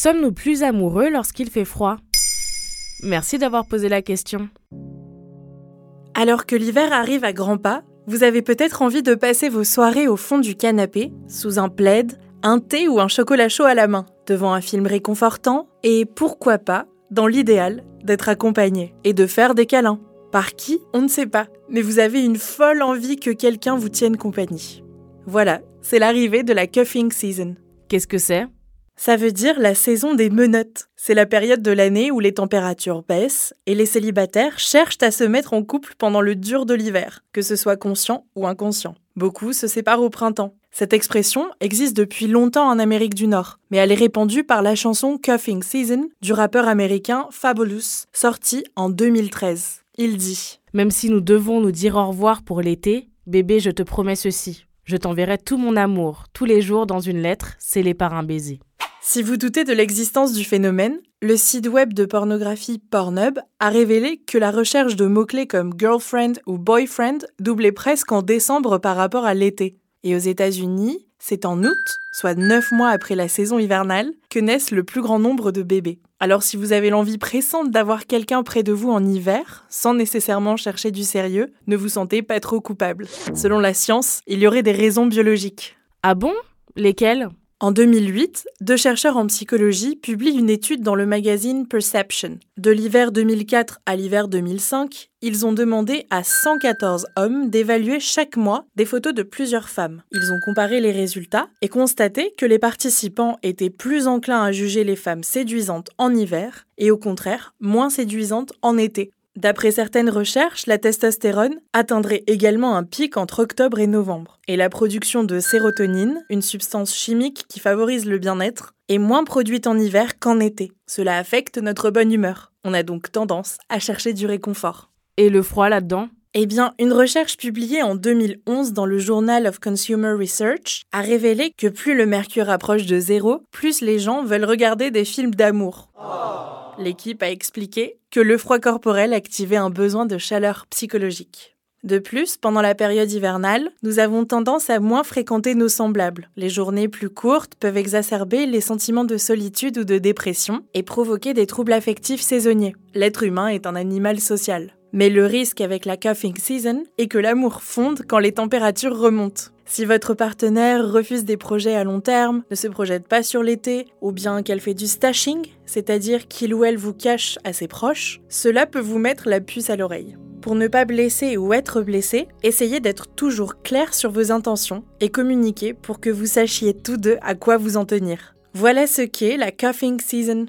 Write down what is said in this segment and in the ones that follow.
Sommes-nous plus amoureux lorsqu'il fait froid? Merci d'avoir posé la question. Alors que l'hiver arrive à grands pas, vous avez peut-être envie de passer vos soirées au fond du canapé, sous un plaid, un thé ou un chocolat chaud à la main, devant un film réconfortant, et pourquoi pas, dans l'idéal, d'être accompagné et de faire des câlins. Par qui? On ne sait pas, mais vous avez une folle envie que quelqu'un vous tienne compagnie. Voilà, c'est l'arrivée de la cuffing season. Qu'est-ce que c'est? Ça veut dire la saison des menottes. C'est la période de l'année où les températures baissent et les célibataires cherchent à se mettre en couple pendant le dur de l'hiver, que ce soit conscient ou inconscient. Beaucoup se séparent au printemps. Cette expression existe depuis longtemps en Amérique du Nord, mais elle est répandue par la chanson Cuffing Season du rappeur américain Fabulous, sortie en 2013. Il dit Même si nous devons nous dire au revoir pour l'été, bébé, je te promets ceci. Je t'enverrai tout mon amour, tous les jours dans une lettre, scellée par un baiser. Si vous doutez de l'existence du phénomène, le site web de pornographie Pornhub a révélé que la recherche de mots-clés comme girlfriend ou boyfriend doublait presque en décembre par rapport à l'été. Et aux États-Unis, c'est en août, soit 9 mois après la saison hivernale, que naissent le plus grand nombre de bébés. Alors si vous avez l'envie pressante d'avoir quelqu'un près de vous en hiver, sans nécessairement chercher du sérieux, ne vous sentez pas trop coupable. Selon la science, il y aurait des raisons biologiques. Ah bon? Lesquelles? En 2008, deux chercheurs en psychologie publient une étude dans le magazine Perception. De l'hiver 2004 à l'hiver 2005, ils ont demandé à 114 hommes d'évaluer chaque mois des photos de plusieurs femmes. Ils ont comparé les résultats et constaté que les participants étaient plus enclins à juger les femmes séduisantes en hiver et au contraire moins séduisantes en été. D'après certaines recherches, la testostérone atteindrait également un pic entre octobre et novembre. Et la production de sérotonine, une substance chimique qui favorise le bien-être, est moins produite en hiver qu'en été. Cela affecte notre bonne humeur. On a donc tendance à chercher du réconfort. Et le froid là-dedans? Eh bien, une recherche publiée en 2011 dans le Journal of Consumer Research a révélé que plus le mercure approche de zéro, plus les gens veulent regarder des films d'amour. L'équipe a expliqué que le froid corporel activait un besoin de chaleur psychologique. De plus, pendant la période hivernale, nous avons tendance à moins fréquenter nos semblables. Les journées plus courtes peuvent exacerber les sentiments de solitude ou de dépression et provoquer des troubles affectifs saisonniers. L'être humain est un animal social. Mais le risque avec la cuffing season est que l'amour fonde quand les températures remontent. Si votre partenaire refuse des projets à long terme, ne se projette pas sur l'été, ou bien qu'elle fait du stashing, c'est-à-dire qu'il ou elle vous cache à ses proches, cela peut vous mettre la puce à l'oreille. Pour ne pas blesser ou être blessé, essayez d'être toujours clair sur vos intentions et communiquer pour que vous sachiez tous deux à quoi vous en tenir. Voilà ce qu'est la cuffing season.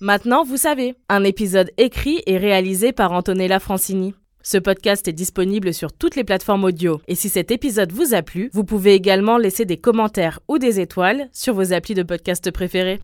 Maintenant, vous savez, un épisode écrit et réalisé par Antonella Francini. Ce podcast est disponible sur toutes les plateformes audio. Et si cet épisode vous a plu, vous pouvez également laisser des commentaires ou des étoiles sur vos applis de podcast préférés.